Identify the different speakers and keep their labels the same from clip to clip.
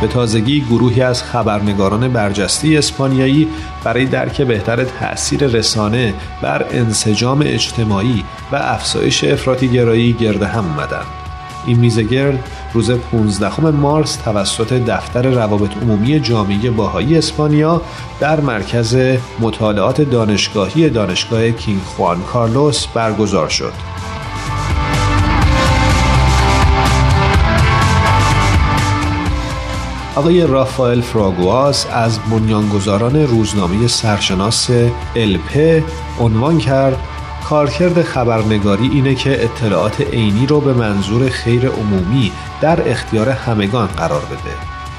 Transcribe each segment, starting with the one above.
Speaker 1: به تازگی گروهی از خبرنگاران برجسته اسپانیایی برای درک بهتر تأثیر رسانه بر انسجام اجتماعی و افزایش افراطی گرایی گرد هم اومدند. این میزه گرد روز 15 مارس توسط دفتر روابط عمومی جامعه باهایی اسپانیا در مرکز مطالعات دانشگاهی دانشگاه کینگ خوان کارلوس برگزار شد. آقای رافائل فراگواس از بنیانگذاران روزنامه سرشناس الپ عنوان کرد کارکرد خبرنگاری اینه که اطلاعات عینی رو به منظور خیر عمومی در اختیار همگان قرار بده.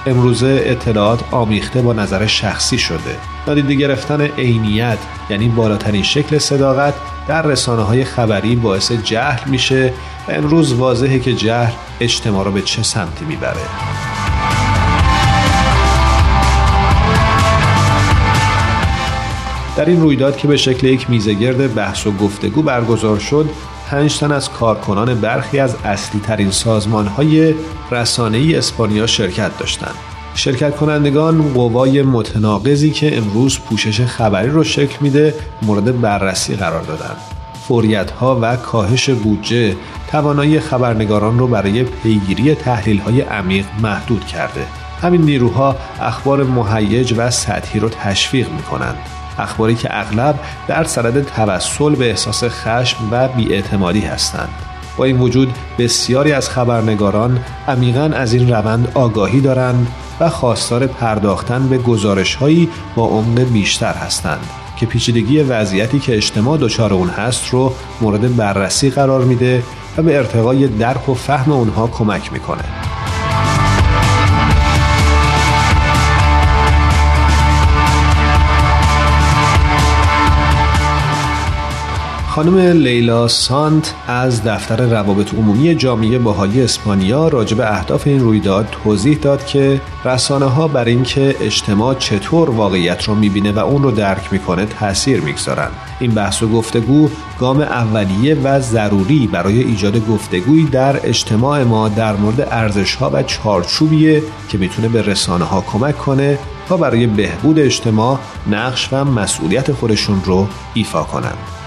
Speaker 1: امروزه اطلاعات آمیخته با نظر شخصی شده. نادیده گرفتن عینیت یعنی بالاترین شکل صداقت در رسانه های خبری باعث جهل میشه و امروز واضحه که جهل اجتماع رو به چه سمتی می‌بره. در این رویداد که به شکل یک میزگرد بحث و گفتگو برگزار شد پنج تن از کارکنان برخی از اصلی ترین سازمان های رسانه‌ای اسپانیا شرکت داشتند. شرکت کنندگان قوای متناقضی که امروز پوشش خبری رو شکل میده مورد بررسی قرار دادند. فوریت ها و کاهش بودجه توانایی خبرنگاران رو برای پیگیری تحلیل های عمیق محدود کرده. همین نیروها اخبار مهیج و سطحی رو تشویق می کنند. اخباری که اغلب در صدد توسل به احساس خشم و بیاعتمادی هستند با این وجود بسیاری از خبرنگاران عمیقا از این روند آگاهی دارند و خواستار پرداختن به گزارش هایی با عمق بیشتر هستند که پیچیدگی وضعیتی که اجتماع دچار اون هست رو مورد بررسی قرار میده و به ارتقای درک و فهم اونها کمک می‌کنه. خانم لیلا سانت از دفتر روابط عمومی جامعه باهای اسپانیا راجع به اهداف این رویداد توضیح داد که رسانه ها بر اینکه اجتماع چطور واقعیت رو می‌بینه و اون رو درک می‌کنه تاثیر می‌گذارند این بحث و گفتگو گام اولیه و ضروری برای ایجاد گفتگویی در اجتماع ما در مورد ارزش ها و چارچوبیه که می‌تونه به رسانه ها کمک کنه تا برای بهبود اجتماع نقش و مسئولیت خودشون رو ایفا کنند